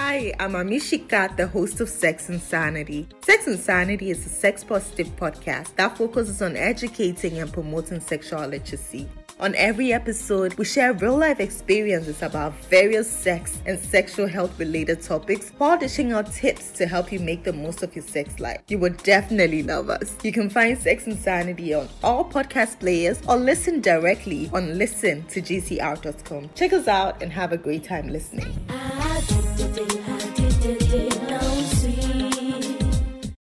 Hi, I'm Amishika, the host of Sex & Sanity. Sex & Sanity is a sex positive podcast that focuses on educating and promoting sexual literacy. On every episode, we share real life experiences about various sex and sexual health related topics while dishing out tips to help you make the most of your sex life. You will definitely love us. You can find Sex & Sanity on all podcast players or listen directly on listen to gcr.com. Check us out and have a great time listening.